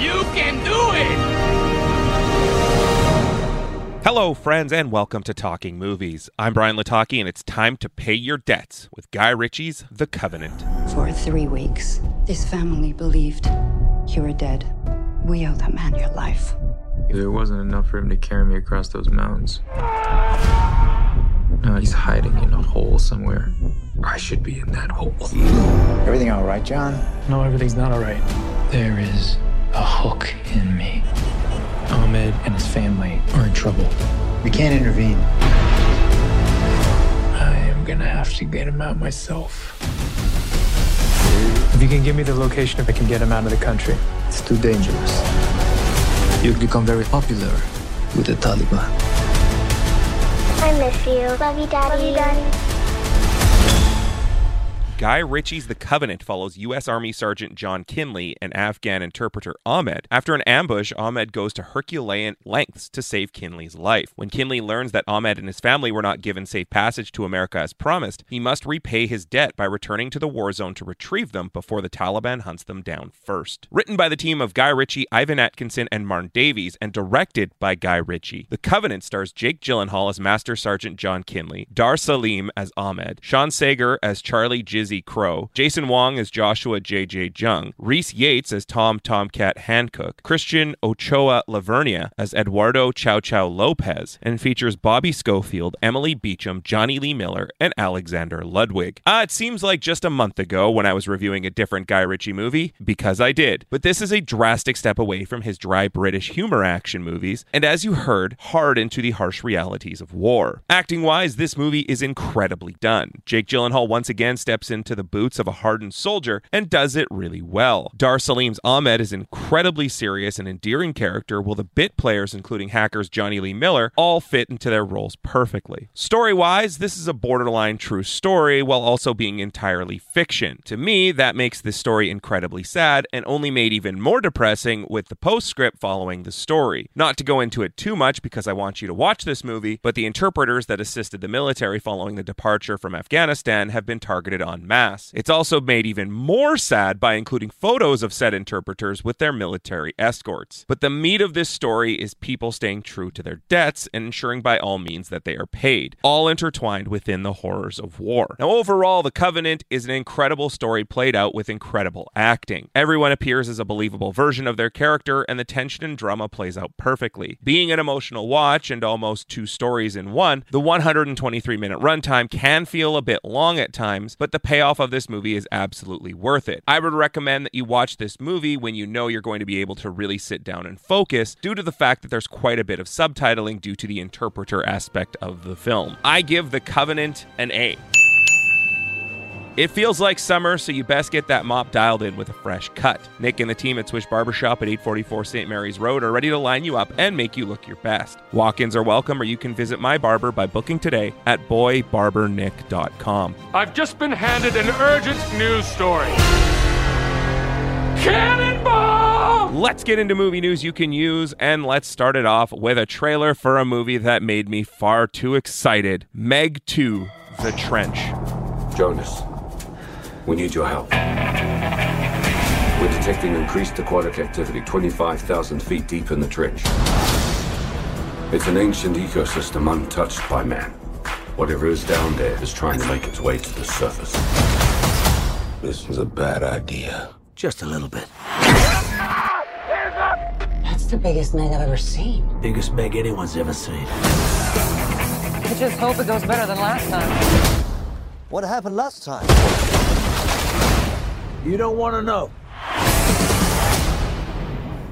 You can do it! Hello, friends, and welcome to Talking Movies. I'm Bryan Lataki, and it's time to pay your debts with Guy Ritchie's The Covenant. For three weeks, this family believed you were dead. We owe that man your life. There wasn't enough for him to carry me across those mountains. Now he's hiding in a hole somewhere. I should be in that hole. Everything all right, John? No, everything's not all right. There is a hook in me. Ahmed and his family are in trouble. We can't intervene. I am gonna have to get him out myself. If you can give me the location, if I can get him out of the country. It's too dangerous. You'll become very popular with the Taliban. I miss you. Love you, Daddy. Love you, Daddy. Guy Ritchie's The Covenant follows U.S. Army Sergeant John Kinley and Afghan interpreter Ahmed. After an ambush, Ahmed goes to Herculean lengths to save Kinley's life. When Kinley learns that Ahmed and his family were not given safe passage to America as promised, he must repay his debt by returning to the war zone to retrieve them before the Taliban hunts them down first. Written by the team of Guy Ritchie, Ivan Atkinson, and Martin Davies, and directed by Guy Ritchie, The Covenant stars Jake Gyllenhaal as Master Sergeant John Kinley, Dar Salim as Ahmed, Sean Sagar as Charlie Jizzy Crow, Jason Wong as Joshua J.J. Jung, Rhys Yates as Tom Tomcat Hancock, Christian Ochoa Lavernia as Eduardo Chow Chow Lopez, and features Bobby Schofield, Emily Beecham, Jonny Lee Miller, and Alexander Ludwig. Ah, it seems like just a month ago when I was reviewing a different Guy Ritchie movie, because I did. But this is a drastic step away from his dry British humor action movies, and as you heard, hard into the harsh realities of war. Acting wise, this movie is incredibly done. Jake Gyllenhaal once again steps into the boots of a hardened soldier and does it really well. Dar Salim's Ahmed is an incredibly serious and endearing character, while the bit players, including hackers Jonny Lee Miller, all fit into their roles perfectly. Story wise, this is a borderline true story while also being entirely fiction. To me, that makes this story incredibly sad and only made even more depressing with the postscript following the story. Not to go into it too much because I want you to watch this movie, but the interpreters that assisted the military following the departure from Afghanistan have been targeted en masse. It's also made even more sad by including photos of said interpreters with their military escorts. But the meat of this story is people staying true to their debts and ensuring by all means that they are paid, all intertwined within the horrors of war. Now, overall, The Covenant is an incredible story played out with incredible acting. Everyone appears as a believable version of their character, and the tension and drama plays out perfectly. Being an emotional watch and almost two stories in one, the 123 minute runtime can feel a bit long at times, but the payoff of this movie is absolutely worth it. I would recommend that you watch this movie when you know you're going to be able to really sit down and focus, due to the fact that there's quite a bit of subtitling due to the interpreter aspect of the film. I give The Covenant an A. It feels like summer, so you best get that mop dialed in with a fresh cut. Nick and the team at Swish Barbershop at 844 St. Mary's Road are ready to line you up and make you look your best. Walk ins are welcome, or you can visit my barber by booking today at boybarbernick.com. I've just been handed an urgent news story. Cannonball! Let's get into movie news you can use, and let's start it off with a trailer for a movie that made me far too excited Meg 2 The Trench. Jonas, we need your help. We're detecting increased aquatic activity 25,000 feet deep in the trench. It's an ancient ecosystem untouched by man. Whatever is down there is trying to make its way to the surface. This is a bad idea. Just a little bit. That's the biggest Meg I've ever seen. Biggest Meg anyone's ever seen. I just hope it goes better than last time. What happened last time? You don't want to know.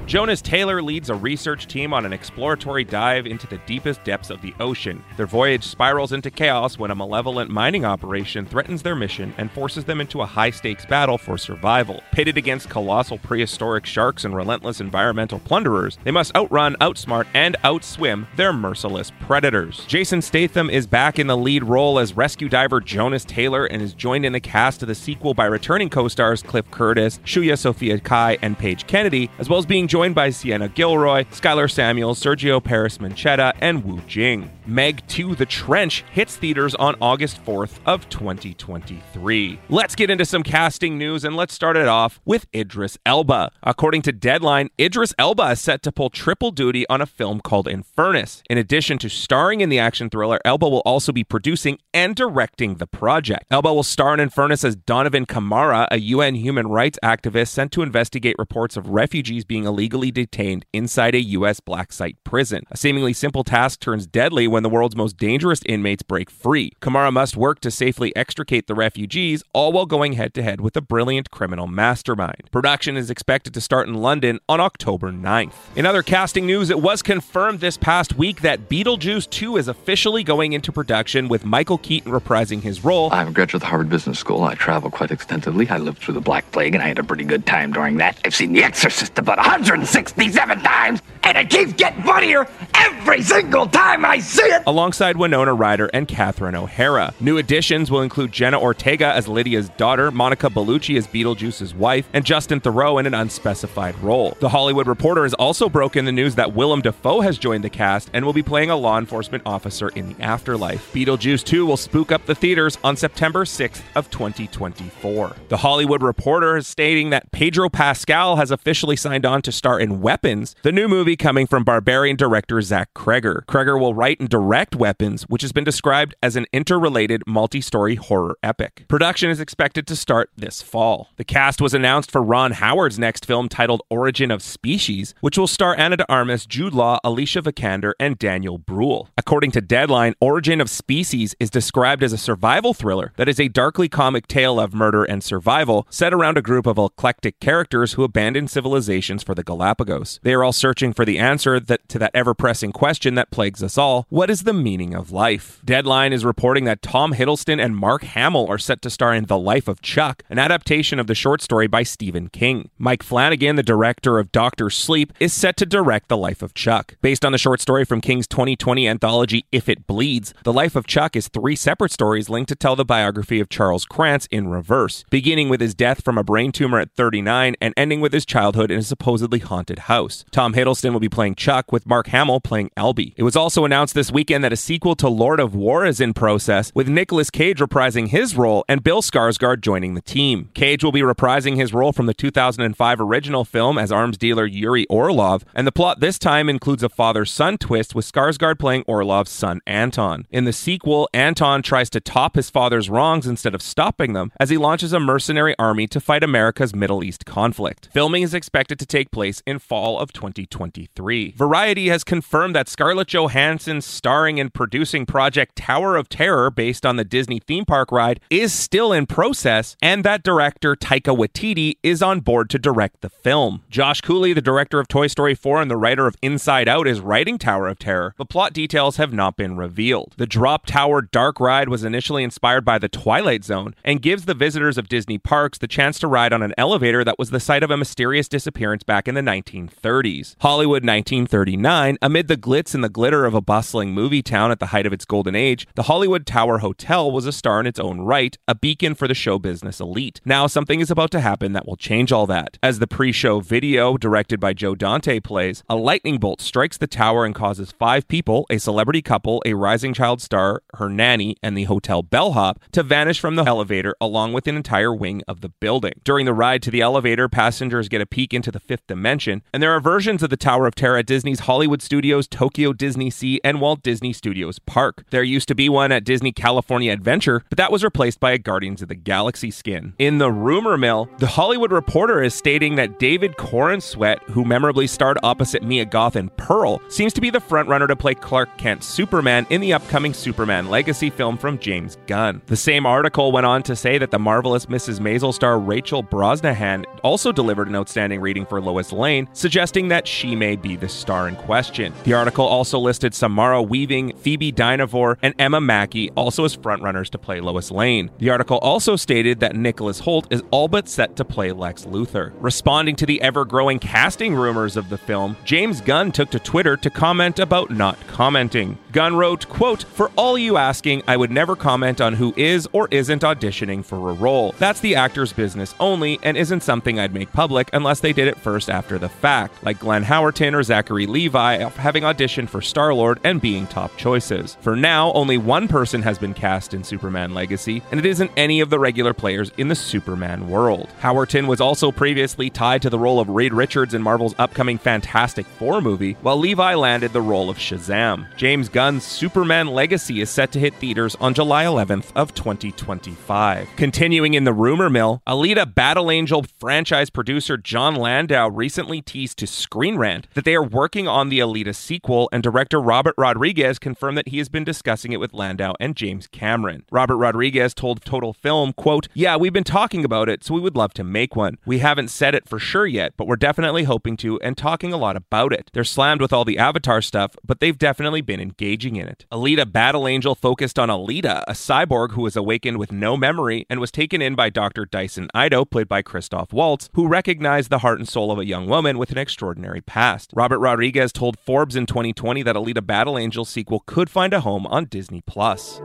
Jonas Taylor leads a research team on an exploratory dive into the deepest depths of the ocean. Their voyage spirals into chaos when a malevolent mining operation threatens their mission and forces them into a high stakes battle for survival. Pitted against colossal prehistoric sharks and relentless environmental plunderers, they must outrun, outsmart, and outswim their merciless predators. Jason Statham is back in the lead role as rescue diver Jonas Taylor and is joined in the cast of the sequel by returning co stars Cliff Curtis, Shuya Sophia Cai, and Paige Kennedy, as well as being joined joined by Sienna Guillory, Skyler Samuels, Sergio Peris-Mencheta, and Wu Jing. Meg 2 The Trench hits theaters on August 4th of 2023. Let's get into some casting news and let's start it off with Idris Elba. According to Deadline, Idris Elba is set to pull triple duty on a film called Infernus. In addition to starring in the action thriller, Elba will also be producing and directing the project. Elba will star in Infernus as Donovan Kamara, a UN human rights activist sent to investigate reports of refugees being illegally detained inside a U.S. black site prison. A seemingly simple task turns deadly when the world's most dangerous inmates break free. Kamara must work to safely extricate the refugees, all while going head to head with a brilliant criminal mastermind. Production is expected to start in London on October 9th. In other casting news, it was confirmed this past week that Beetlejuice 2 is officially going into production with Michael Keaton reprising his role. I'm a graduate of the Harvard Business School. I travel quite extensively. I lived through the Black Plague and I had a pretty good time during that. I've seen The Exorcist about 167 times and it keeps getting funnier every single time I see it. Alongside Winona Ryder and Catherine O'Hara. New additions will include Jenna Ortega as Lydia's daughter, Monica Bellucci as Beetlejuice's wife, and Justin Theroux in an unspecified role. The Hollywood Reporter has also broken the news that Willem Dafoe has joined the cast and will be playing a law enforcement officer in the afterlife. Beetlejuice 2 will spook up the theaters on September 6th of 2024. The Hollywood Reporter is stating that Pedro Pascal has officially signed on to star in Weapons, the new movie coming from Barbarian director Zach Cregger. Kreger will write and direct Weapons, which has been described as an interrelated multi-story horror epic. Production is expected to start this fall. The cast was announced for Ron Howard's next film titled Origin of Species, which will star Ana de Armas, Jude Law, Alicia Vikander, and Daniel Bruhl. According to Deadline, Origin of Species is described as a survival thriller that is a darkly comic tale of murder and survival set around a group of eclectic characters who abandon civilizations for the Galapagos. They are all searching for the answer that to that ever-pressing question that plagues us all, what is the meaning of life? Deadline is reporting that Tom Hiddleston and Mark Hamill are set to star in The Life of Chuck, an adaptation of the short story by Stephen King. Mike Flanagan, the director of Doctor Sleep, is set to direct The Life of Chuck. Based on the short story from King's 2020 anthology If It Bleeds, The Life of Chuck is three separate stories linked to tell the biography of Charles Krantz in reverse, beginning with his death from a brain tumor at 39 and ending with his childhood in a supposedly haunted house. Tom Hiddleston will be playing Chuck, with Mark Hamill playing Albie. It was also announced this weekend that a sequel to Lord of War is in process, with Nicolas Cage reprising his role and Bill Skarsgård joining the team. Cage will be reprising his role from the 2005 original film as arms dealer Yuri Orlov, and the plot this time includes a father-son twist with Skarsgård playing Orlov's son Anton. In the sequel, Anton tries to top his father's wrongs instead of stopping them as he launches a mercenary army to fight America's Middle East conflict. Filming is expected to take place in fall of 2023. Variety has confirmed that Scarlett Johansson's starring and producing project Tower of Terror based on the Disney theme park ride is still in process and that director Taika Waititi is on board to direct the film. Josh Cooley, the director of Toy Story 4 and the writer of Inside Out is writing Tower of Terror, but plot details have not been revealed. The Drop Tower Dark Ride was initially inspired by the Twilight Zone and gives the visitors of Disney parks the chance to ride on an elevator that was the site of a mysterious disappearance back in the 1930s. Hollywood 1939, amid the glitz and the glitter of a bustling movie town at the height of its golden age, the Hollywood Tower Hotel was a star in its own right, a beacon for the show business elite. Now something is about to happen that will change all that. As the pre-show video, directed by Joe Dante, plays, a lightning bolt strikes the tower and causes five people, a celebrity couple, a rising child star, her nanny, and the hotel bellhop, to vanish from the elevator along with an entire wing of the building. During the ride to the elevator, passengers get a peek into the fifth dimension, and there are versions of the Tower of Terror at Disney's Hollywood Studios, Tokyo Disney Sea, and Walt Disney Studios Park. There used to be one at Disney California Adventure, but that was replaced by a Guardians of the Galaxy skin. In the rumor mill, the Hollywood Reporter is stating that David Corenswet, who memorably starred opposite Mia Goth in Pearl, seems to be the frontrunner to play Clark Kent Superman in the upcoming Superman Legacy film from James Gunn. The same article went on to say that the marvelous Mrs. Maisel star Rachel Brosnahan also delivered an outstanding reading for Lois Lane, suggesting that she may be the star in question. The article also listed Samara Weaving, Phoebe Dynevor, and Emma Mackey also as frontrunners to play Lois Lane. The article also stated that Nicholas Hoult is all but set to play Lex Luthor. Responding to the ever growing casting rumors of the film, James Gunn took to Twitter to comment about not commenting. Gunn wrote, quote, For all you asking, I would never comment on who is or isn't auditioning for a role. That's the actor's business only and isn't something I'd make public unless they did it first after the fact, like Glenn Howerton or Zachary Levi having auditioned for Star Lord and being top choices. For now, only one person has been cast in Superman Legacy, and it isn't any of the regular players in the Superman world. Howerton was also previously tied to the role of Reed Richards in Marvel's upcoming Fantastic Four movie, while Levi landed the role of Shazam. James Gunn's Superman Legacy is set to hit theaters on July 11th of 2025. Continuing in the rumor mill, Alita Battle Angel franchise producer Jon Landau recently teased to Screen Rant that they are working on the Alita sequel, and director Robert Rodriguez confirmed that he has been discussing it with Landau and James Cameron. Robert Rodriguez told Total Film, quote, Yeah, we've been talking about it, so we would love to make one. We haven't said it for sure yet, but we're definitely hoping to and talking a lot about it. They're slammed with all the Avatar stuff, but they've definitely been engaging in it. Alita Battle Angel focused on Alita, a cyborg who was awakened with no memory and was taken in by Dr. Dyson Ido, played by Christoph Waltz, who recognized the heart and soul of a young woman with an extraordinary past. Robert Rodriguez told Forbes in 2020 that Alita Battle Angel sequel could find a home on Disney Plus.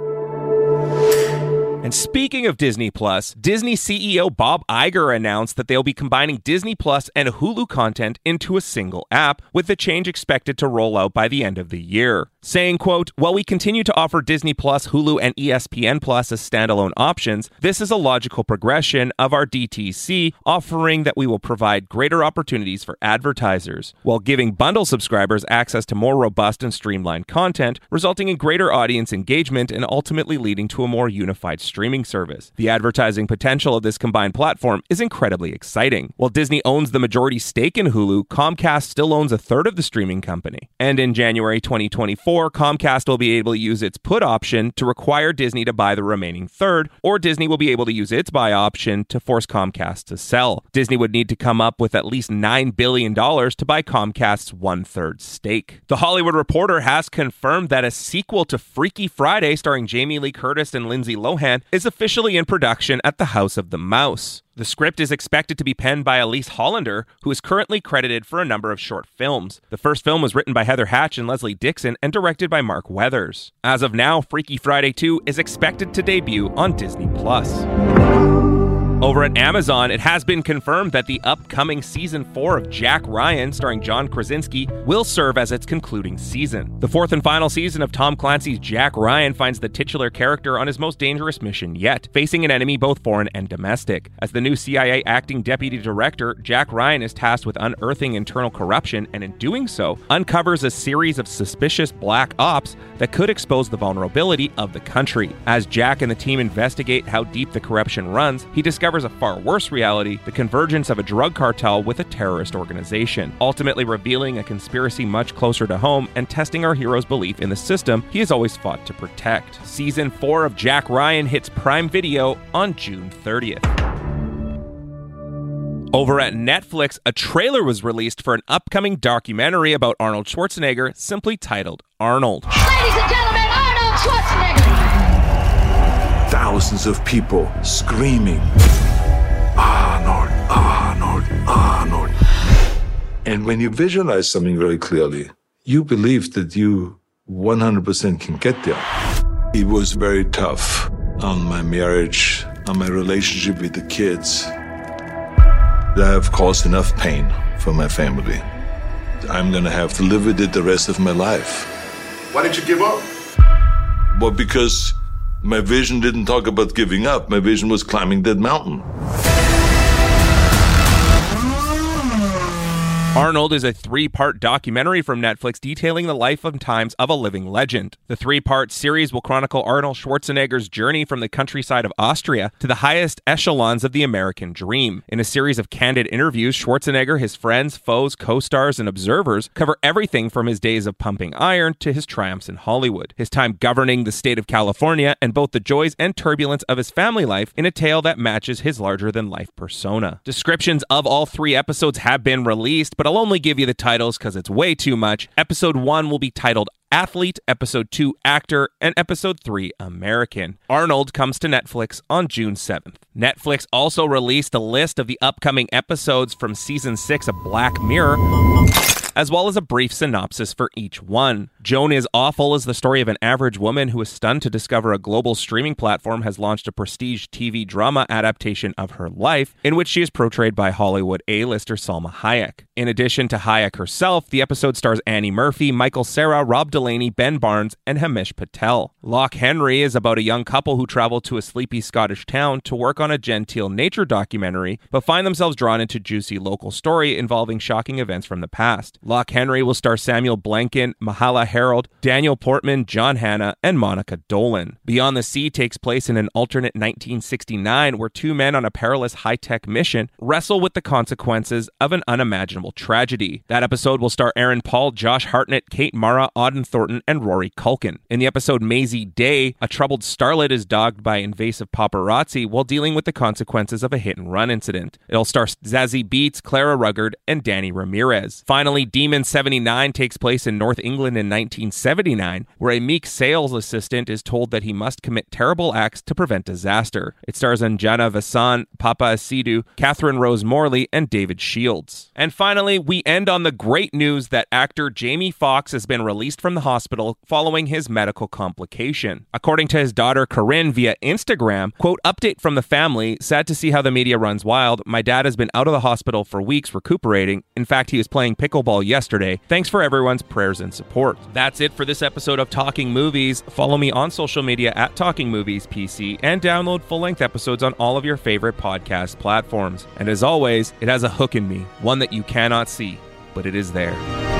And speaking of Disney Plus, Disney CEO Bob Iger announced that they'll be combining Disney Plus and Hulu content into a single app, with the change expected to roll out by the end of the year. Saying, quote, While we continue to offer Disney Plus, Hulu, and ESPN Plus as standalone options, this is a logical progression of our DTC offering that we will provide greater opportunities for advertisers, while giving bundle subscribers access to more robust and streamlined content, resulting in greater audience engagement and ultimately leading to a more unified streaming service. The advertising potential of this combined platform is incredibly exciting. While Disney owns the majority stake in Hulu, Comcast still owns a third of the streaming company. And in January 2024, Comcast will be able to use its put option to require Disney to buy the remaining third, or Disney will be able to use its buy option to force Comcast to sell. Disney would need to come up with at least $9 billion to buy Comcast's one third stake. The Hollywood Reporter has confirmed that a sequel to Freaky Friday, starring Jamie Lee Curtis and Lindsay Lohan, is officially in production at the House of the Mouse. The script is expected to be penned by Elyse Hollander, who is currently credited for a number of short films. The first film was written by Heather Hatch and Leslie Dixon and directed by Mark Weathers. As of now, Freaky Friday 2 is expected to debut on Disney Plus. Over at Amazon, it has been confirmed that the upcoming season 4 of Jack Ryan, starring John Krasinski, will serve as its concluding season. The fourth and final season of Tom Clancy's Jack Ryan finds the titular character on his most dangerous mission yet, facing an enemy both foreign and domestic. As the new CIA acting deputy director, Jack Ryan is tasked with unearthing internal corruption and, in doing so, uncovers a series of suspicious black ops that could expose the vulnerability of the country. As Jack and the team investigate how deep the corruption runs, he discovers a far worse reality the convergence of a drug cartel with a terrorist organization, ultimately revealing a conspiracy much closer to home and testing our hero's belief in the system he has always fought to protect. Season 4 of Jack Ryan hits Prime Video on June 30th. Over at Netflix, a trailer was released for an upcoming documentary about Arnold Schwarzenegger, simply titled Arnold. Ladies and gentlemen, Arnold Schwarzenegger! Thousands of people screaming, Arnold, Arnold. And when you visualize something very clearly, you believe that you 100% can get there. It was very tough on my marriage, on my relationship with the kids. I have caused enough pain for my family. I'm gonna have to live with it the rest of my life. Why did you give up? Well, because my vision didn't talk about giving up. My vision was climbing that mountain. Arnold is a three part documentary from Netflix detailing the life and times of a living legend. The three part series will chronicle Arnold Schwarzenegger's journey from the countryside of Austria to the highest echelons of the American dream. In a series of candid interviews, Schwarzenegger, his friends, foes, co stars, and observers cover everything from his days of pumping iron to his triumphs in Hollywood, his time governing the state of California, and both the joys and turbulence of his family life in a tale that matches his larger than life persona. Descriptions of all three episodes have been released, but but I'll only give you the titles because it's way too much. Episode 1 will be titled Athlete, Episode 2 Actor, and Episode 3 American. Arnold comes to Netflix on June 7th. Netflix also released a list of the upcoming episodes from Season 6 of Black Mirror as well as a brief synopsis for each one. Joan is Awful is the story of an average woman who is stunned to discover a global streaming platform has launched a prestige TV drama adaptation of her life, in which she is portrayed by Hollywood A-lister Salma Hayek. In addition to Hayek herself, the episode stars Annie Murphy, Michael Cera, Rob Delaney, Ben Barnes, and Himesh Patel. Loch Henry is about a young couple who travel to a sleepy Scottish town to work on a genteel nature documentary, but find themselves drawn into juicy local story involving shocking events from the past. Loch Henry will star Samuel Blenkin, Myha'la Herrold, Daniel Portman, John Hannah, and Monica Dolan. Beyond the Sea takes place in an alternate 1969 where two men on a perilous high tech mission wrestle with the consequences of an unimaginable tragedy. That episode will star Aaron Paul, Josh Hartnett, Kate Mara, Auden Thornton, and Rory Culkin. In the episode Mazey Day, a troubled starlet is dogged by invasive paparazzi while dealing with the consequences of a hit and run incident. It'll star Zazie Beetz, Clara Rugaard, and Danny Ramirez. Finally, Demon 79 takes place in North England in 1979, where a meek sales assistant is told that he must commit terrible acts to prevent disaster. It stars Anjana Vasan, Paapa Essiedu, Catherine Rose Morley, and David Shields. And finally, we end on the great news that actor Jamie Foxx has been released the hospital following his medical complication. According to his daughter Corinne via Instagram, quote, update from the family, sad to see how the media runs wild. My dad has been out of the hospital for weeks recuperating. In fact, he was playing pickleball yesterday. Thanks for everyone's prayers and support. That's it for this episode of Talking Movies. Follow me on social media at Talking Movies PC and download full length episodes on all of your favorite podcast platforms. And as always, it has a hook in me, one that you cannot see, but it is there.